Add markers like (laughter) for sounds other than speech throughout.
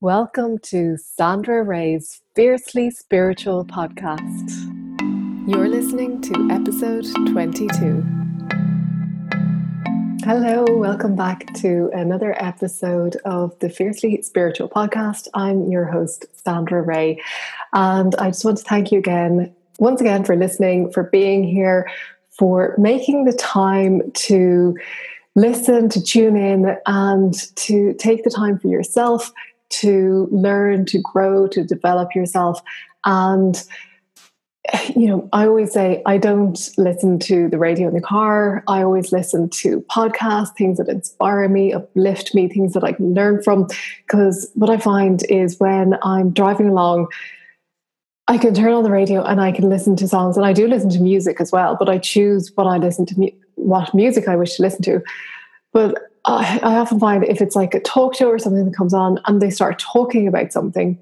Welcome to Sandra Ray's Fiercely Spiritual podcast. You're listening to episode 22. Hello, welcome back to another episode of the Fiercely Spiritual podcast. I'm your host, Sandra Ray, and I just want to thank you again, once again, for listening, for being here, for making the time to listen, to tune in, and to take the time for yourself to learn, to grow, to develop yourself. And, you know, I always say I don't listen to the radio in the car. I always listen to podcasts, things that inspire me, uplift me, things that I can learn from. Because what I find is when I'm driving along, I can turn on the radio and I can listen to songs, and I do listen to music as well. But I choose what I listen to, what music I wish to listen to. But I, often find if it's like a talk show or something that comes on and they start talking about something,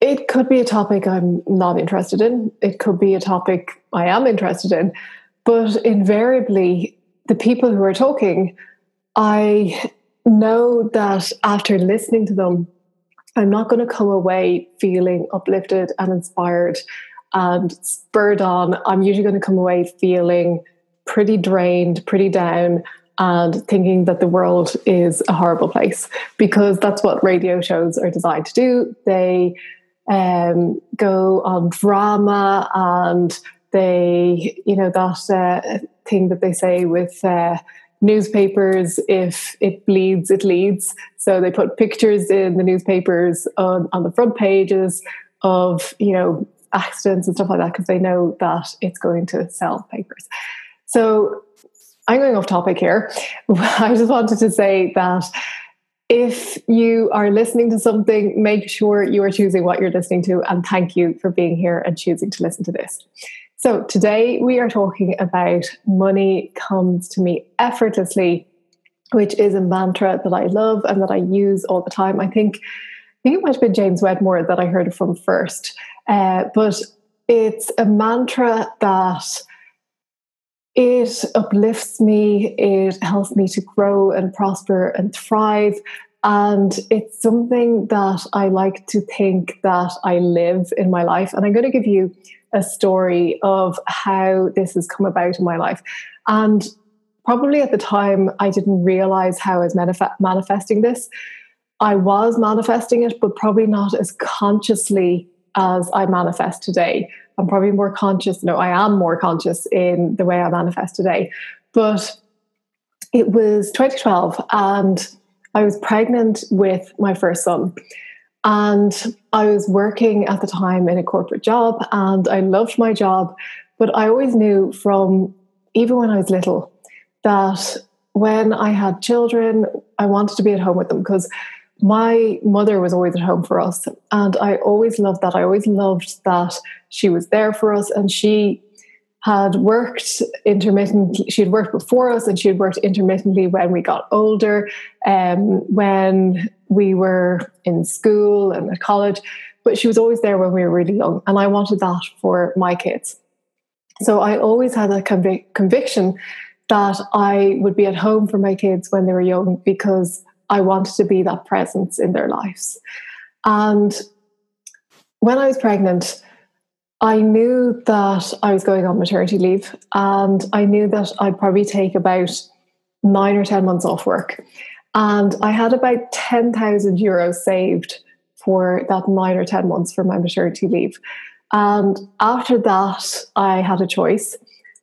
it could be a topic I'm not interested in. It could be a topic I am interested in. But invariably, the people who are talking, I know that after listening to them, I'm not going to come away feeling uplifted and inspired and spurred on. I'm usually going to come away feeling pretty drained, pretty down, and thinking that the world is a horrible place because that's what radio shows are designed to do. They um, go on drama and they, you know, that uh, thing that they say with uh, newspapers if it bleeds, it leads. So they put pictures in the newspapers on, on the front pages of, you know, accidents and stuff like that because they know that it's going to sell papers. So I'm going off topic here. (laughs) I just wanted to say that if you are listening to something, make sure you are choosing what you're listening to. And thank you for being here and choosing to listen to this. So, today we are talking about money comes to me effortlessly, which is a mantra that I love and that I use all the time. I think, I think it might have been James Wedmore that I heard from first, uh, but it's a mantra that it uplifts me, it helps me to grow and prosper and thrive. And it's something that I like to think that I live in my life. And I'm going to give you a story of how this has come about in my life. And probably at the time, I didn't realize how I was manif- manifesting this. I was manifesting it, but probably not as consciously as I manifest today. I'm probably more conscious. No, I am more conscious in the way I manifest today. But it was 2012 and I was pregnant with my first son. And I was working at the time in a corporate job and I loved my job. But I always knew from even when I was little that when I had children, I wanted to be at home with them because my mother was always at home for us. And I always loved that. I always loved that she was there for us and she had worked intermittently. She had worked before us and she had worked intermittently when we got older, um, when we were in school and at college. But she was always there when we were really young. And I wanted that for my kids. So I always had a convic- conviction that I would be at home for my kids when they were young because I wanted to be that presence in their lives. And when I was pregnant, I knew that I was going on maternity leave, and I knew that I'd probably take about nine or 10 months off work. And I had about 10,000 euros saved for that nine or 10 months for my maternity leave. And after that, I had a choice.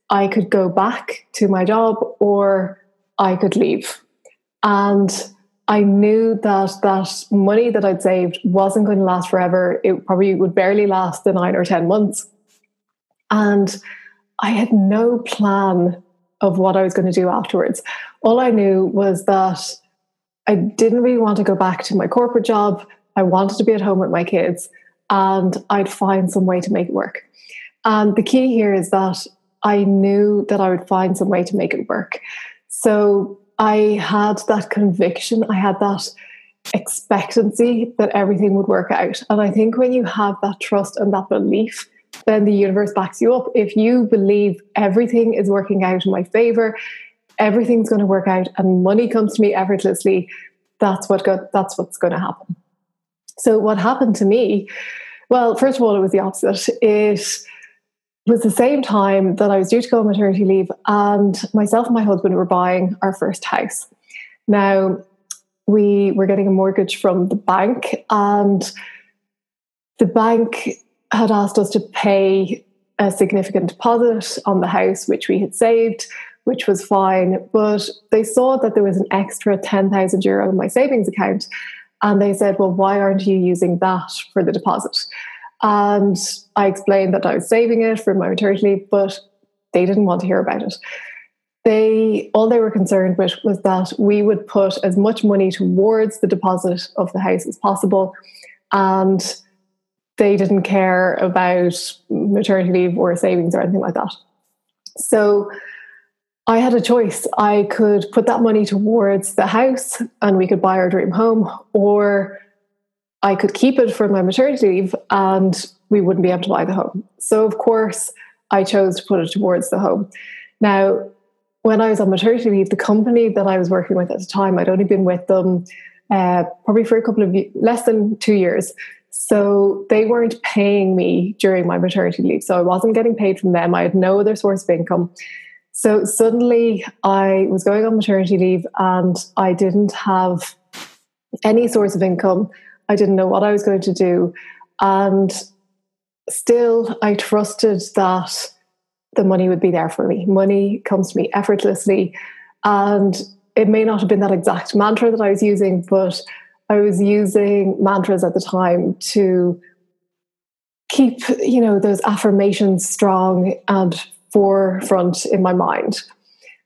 I could go back to my job or I could leave. And I knew that that money that I'd saved wasn't going to last forever. It probably would barely last the nine or 10 months. And I had no plan of what I was going to do afterwards. All I knew was that I didn't really want to go back to my corporate job. I wanted to be at home with my kids and I'd find some way to make it work. And the key here is that I knew that I would find some way to make it work. So I had that conviction, I had that expectancy that everything would work out. And I think when you have that trust and that belief, then the universe backs you up. If you believe everything is working out in my favor, everything's going to work out, and money comes to me effortlessly, that's what that's what's going to happen. So what happened to me? Well, first of all, it was the opposite. It was the same time that I was due to go on maternity leave, and myself and my husband were buying our first house. Now, we were getting a mortgage from the bank, and the bank had asked us to pay a significant deposit on the house, which we had saved, which was fine. But they saw that there was an extra 10,000 euro in my savings account. And they said, Well, why aren't you using that for the deposit? And I explained that I was saving it for my maternity leave, but they didn't want to hear about it. They all they were concerned with was that we would put as much money towards the deposit of the house as possible. And they didn't care about maternity leave or savings or anything like that. So I had a choice. I could put that money towards the house and we could buy our dream home, or I could keep it for my maternity leave and we wouldn't be able to buy the home. So, of course, I chose to put it towards the home. Now, when I was on maternity leave, the company that I was working with at the time, I'd only been with them uh, probably for a couple of less than two years. So they weren't paying me during my maternity leave. So I wasn't getting paid from them. I had no other source of income. So suddenly I was going on maternity leave and I didn't have any source of income. I didn't know what I was going to do. And still, I trusted that the money would be there for me. Money comes to me effortlessly. And it may not have been that exact mantra that I was using, but I was using mantras at the time to keep, you know, those affirmations strong and forefront in my mind.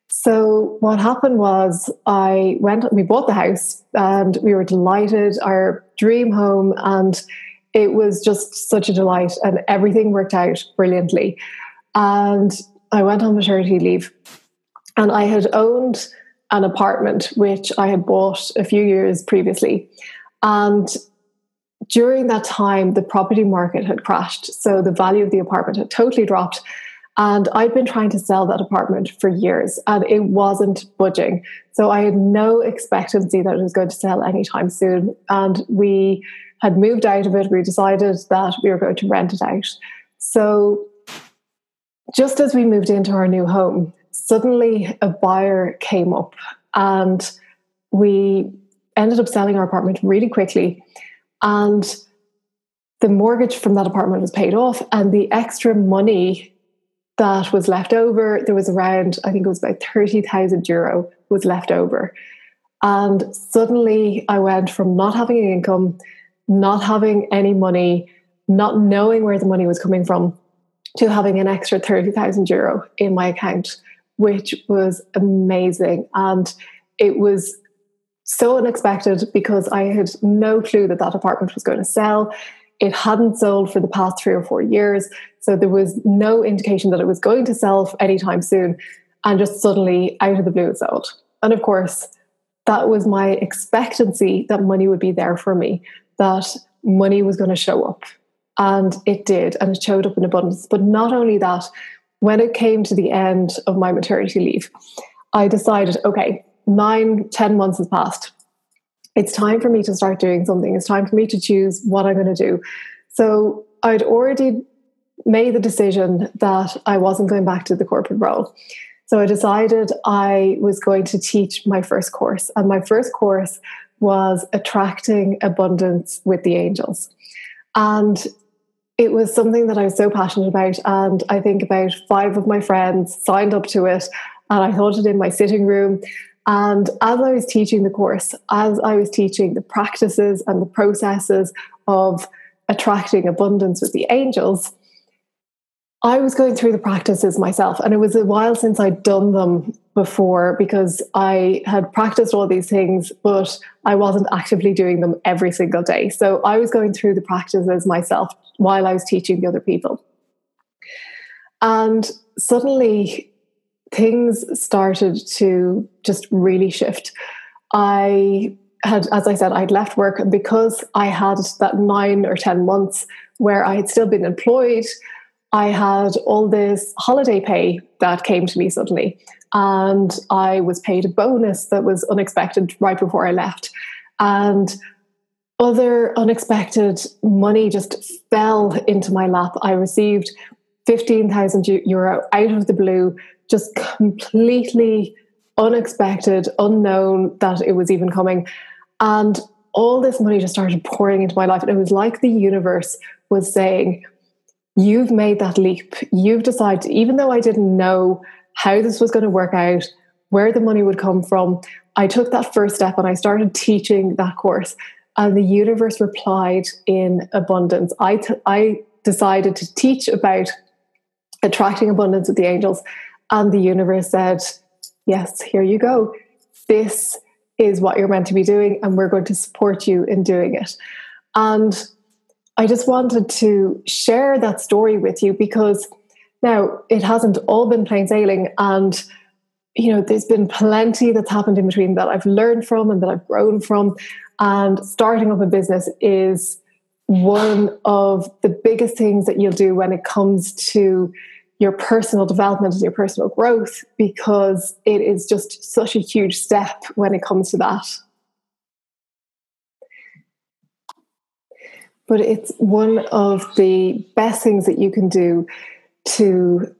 So what happened was I went, we bought the house and we were delighted, our dream home, and it was just such a delight and everything worked out brilliantly. And I went on maternity leave and I had owned an apartment which I had bought a few years previously. And during that time, the property market had crashed. So the value of the apartment had totally dropped. And I'd been trying to sell that apartment for years and it wasn't budging. So I had no expectancy that it was going to sell anytime soon. And we had moved out of it. We decided that we were going to rent it out. So just as we moved into our new home, suddenly a buyer came up and we ended up selling our apartment really quickly. And the mortgage from that apartment was paid off, and the extra money that was left over, there was around, I think it was about 30,000 euro was left over. And suddenly I went from not having an income, not having any money, not knowing where the money was coming from, to having an extra 30,000 euro in my account, which was amazing. And it was so unexpected because I had no clue that that apartment was going to sell. It hadn't sold for the past three or four years. So there was no indication that it was going to sell anytime soon. And just suddenly, out of the blue, it sold. And of course, that was my expectancy that money would be there for me, that money was going to show up. And it did. And it showed up in abundance. But not only that, when it came to the end of my maternity leave, I decided, okay, nine, ten months has passed. It's time for me to start doing something. It's time for me to choose what I'm going to do. So I'd already made the decision that I wasn't going back to the corporate role. So I decided I was going to teach my first course. And my first course was attracting abundance with the angels. And it was something that I was so passionate about. And I think about five of my friends signed up to it. And I taught it in my sitting room. And as I was teaching the course, as I was teaching the practices and the processes of attracting abundance with the angels, I was going through the practices myself. And it was a while since I'd done them before because I had practiced all these things, but I wasn't actively doing them every single day. So I was going through the practices myself while I was teaching the other people. And suddenly things started to just really shift. I had, as I said, I'd left work, and because I had that nine or 10 months where I had still been employed, I had all this holiday pay that came to me suddenly. And I was paid a bonus that was unexpected right before I left. And other unexpected money just fell into my lap. I received 15,000 euro out of the blue, just completely unexpected, unknown that it was even coming. And all this money just started pouring into my life. And it was like the universe was saying, You've made that leap. You've decided, even though I didn't know how this was going to work out, where the money would come from, I took that first step and I started teaching that course. And the universe replied in abundance. I, t- I decided to teach about attracting abundance with the angels. And the universe said, Yes, here you go. This is what you're meant to be doing, and we're going to support you in doing it. And I just wanted to share that story with you because now it hasn't all been plain sailing. And, you know, there's been plenty that's happened in between that I've learned from and that I've grown from. And starting up a business is one of the biggest things that you'll do when it comes to your personal development and your personal growth because it is just such a huge step when it comes to that. But it's one of the best things that you can do to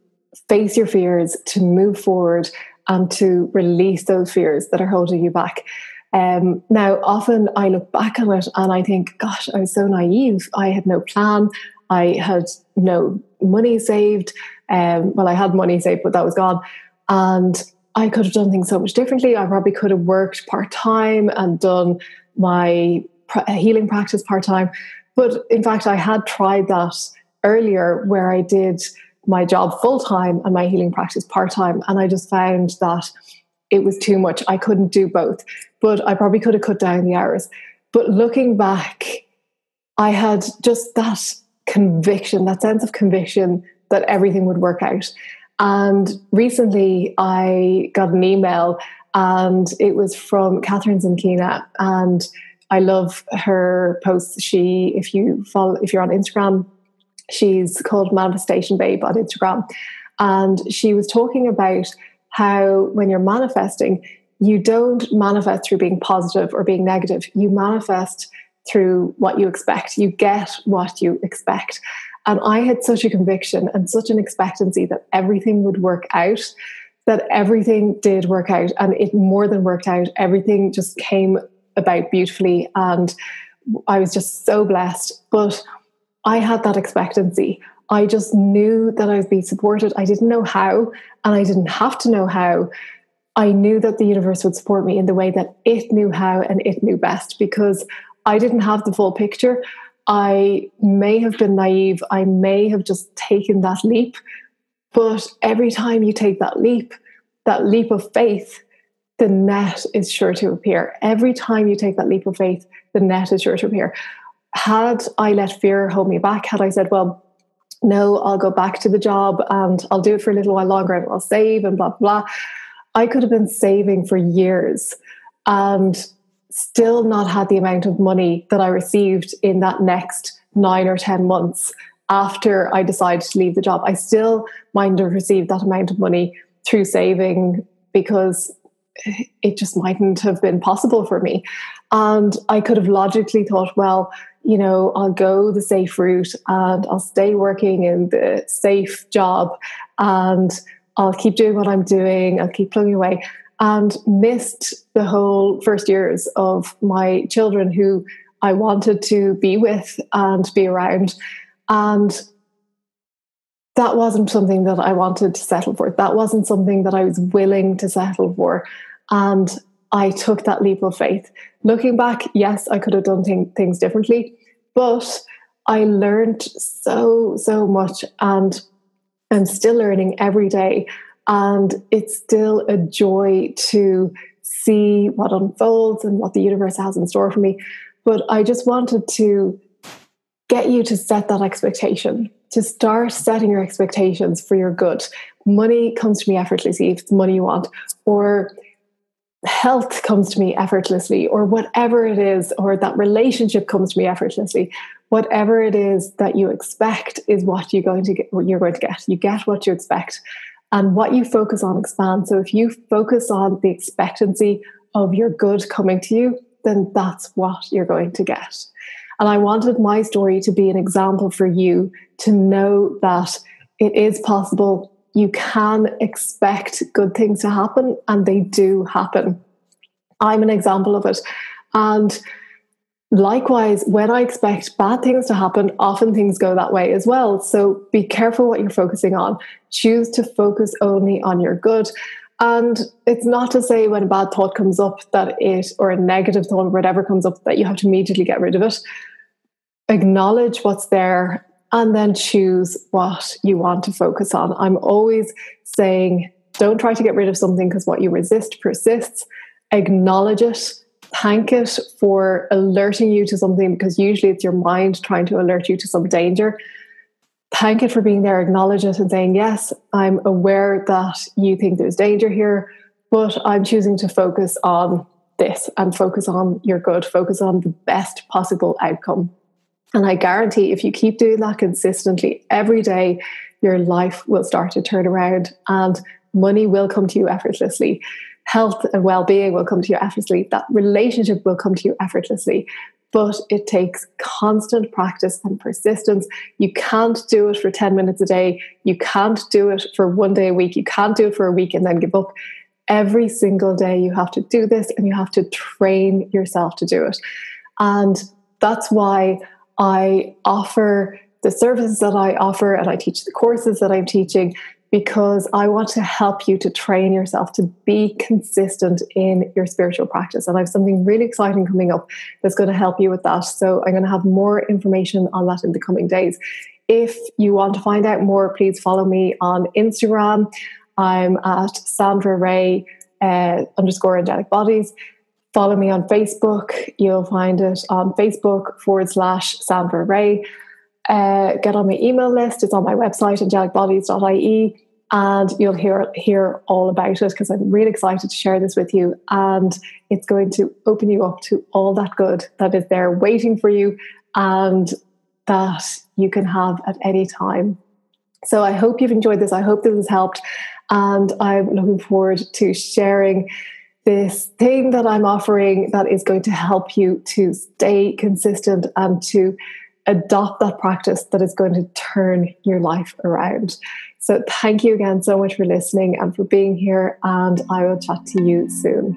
face your fears, to move forward, and to release those fears that are holding you back. Um, now, often I look back on it and I think, gosh, I was so naive. I had no plan. I had no money saved. Um, well, I had money saved, but that was gone. And I could have done things so much differently. I probably could have worked part time and done my healing practice part time. But in fact, I had tried that earlier where I did my job full time and my healing practice part time. And I just found that it was too much. I couldn't do both, but I probably could have cut down the hours. But looking back, I had just that conviction, that sense of conviction that everything would work out. And recently I got an email and it was from Kathrin Zenkina and I love her posts. She, if you follow, if you're on Instagram, she's called Manifestation Babe on Instagram. And she was talking about how when you're manifesting, you don't manifest through being positive or being negative. You manifest through what you expect. You get what you expect. And I had such a conviction and such an expectancy that everything would work out, that everything did work out. And it more than worked out. Everything just came about beautifully. And I was just so blessed. But I had that expectancy. I just knew that I was being supported. I didn't know how, and I didn't have to know how. I knew that the universe would support me in the way that it knew how and it knew best because I didn't have the full picture. I may have been naive. I may have just taken that leap. But every time you take that leap, that leap of faith, the net is sure to appear. Every time you take that leap of faith, the net is sure to appear. Had I let fear hold me back, had I said, well, no, I'll go back to the job and I'll do it for a little while longer and I'll save and blah, blah, blah. I could have been saving for years and still not had the amount of money that I received in that next nine or 10 months after I decided to leave the job. I still might have received that amount of money through saving because it just mightn't have been possible for me. And I could have logically thought, well, you know, I'll go the safe route and I'll stay working in the safe job and I'll keep doing what I'm doing, I'll keep plugging away, and missed the whole first years of my children who I wanted to be with and be around. And that wasn't something that I wanted to settle for. That wasn't something that I was willing to settle for. And I took that leap of faith. Looking back, yes, I could have done th- things differently, but I learned so, so much and I'm still learning every day. And it's still a joy to see what unfolds and what the universe has in store for me. But I just wanted to get you to set that expectation, to start setting your expectations for your good. Money comes to me effortlessly if it's money you want, or health comes to me effortlessly, or whatever it is, or that relationship comes to me effortlessly. Whatever it is that you expect is what you're going to get. You're going to get. You get what you expect, and what you focus on expands. So if you focus on the expectancy of your good coming to you, then that's what you're going to get. And I wanted my story to be an example for you to know that it is possible. You can expect good things to happen, and they do happen. I'm an example of it. And likewise, when I expect bad things to happen, often things go that way as well. So be careful what you're focusing on. Choose to focus only on your good. And it's not to say when a bad thought comes up that it, or a negative thought, or whatever comes up, that you have to immediately get rid of it. Acknowledge what's there and then choose what you want to focus on. I'm always saying, don't try to get rid of something because what you resist persists. Acknowledge it, thank it for alerting you to something because usually it's your mind trying to alert you to some danger thank it for being there, acknowledge it, and saying, Yes, I'm aware that you think there's danger here, but I'm choosing to focus on this and focus on your good, focus on the best possible outcome. And I guarantee if you keep doing that consistently every day, your life will start to turn around and money will come to you effortlessly. Health and well being will come to you effortlessly. That relationship will come to you effortlessly but it takes constant practice and persistence. You can't do it for 10 minutes a day. You can't do it for one day a week. You can't do it for a week and then give up. Every single day, you have to do this and you have to train yourself to do it. And that's why I offer the services that I offer and I teach the courses that I'm teaching because I want to help you to train yourself to be consistent in your spiritual practice. And I have something really exciting coming up that's going to help you with that. So I'm going to have more information on that in the coming days. If you want to find out more, please follow me on Instagram. I'm at Sandra Ray uh, underscore angelic bodies. Follow me on Facebook. You'll find it on Facebook forward slash Sandra Ray. Uh, get on my email list. It's on my website, angelicbodies.ie and you'll hear hear all about it because I'm really excited to share this with you and it's going to open you up to all that good that is there waiting for you and that you can have at any time. So I hope you've enjoyed this. I hope this has helped and I'm looking forward to sharing this thing that I'm offering that is going to help you to stay consistent and to adopt that practice that is going to turn your life around. So, thank you again so much for listening and for being here, and I will chat to you soon.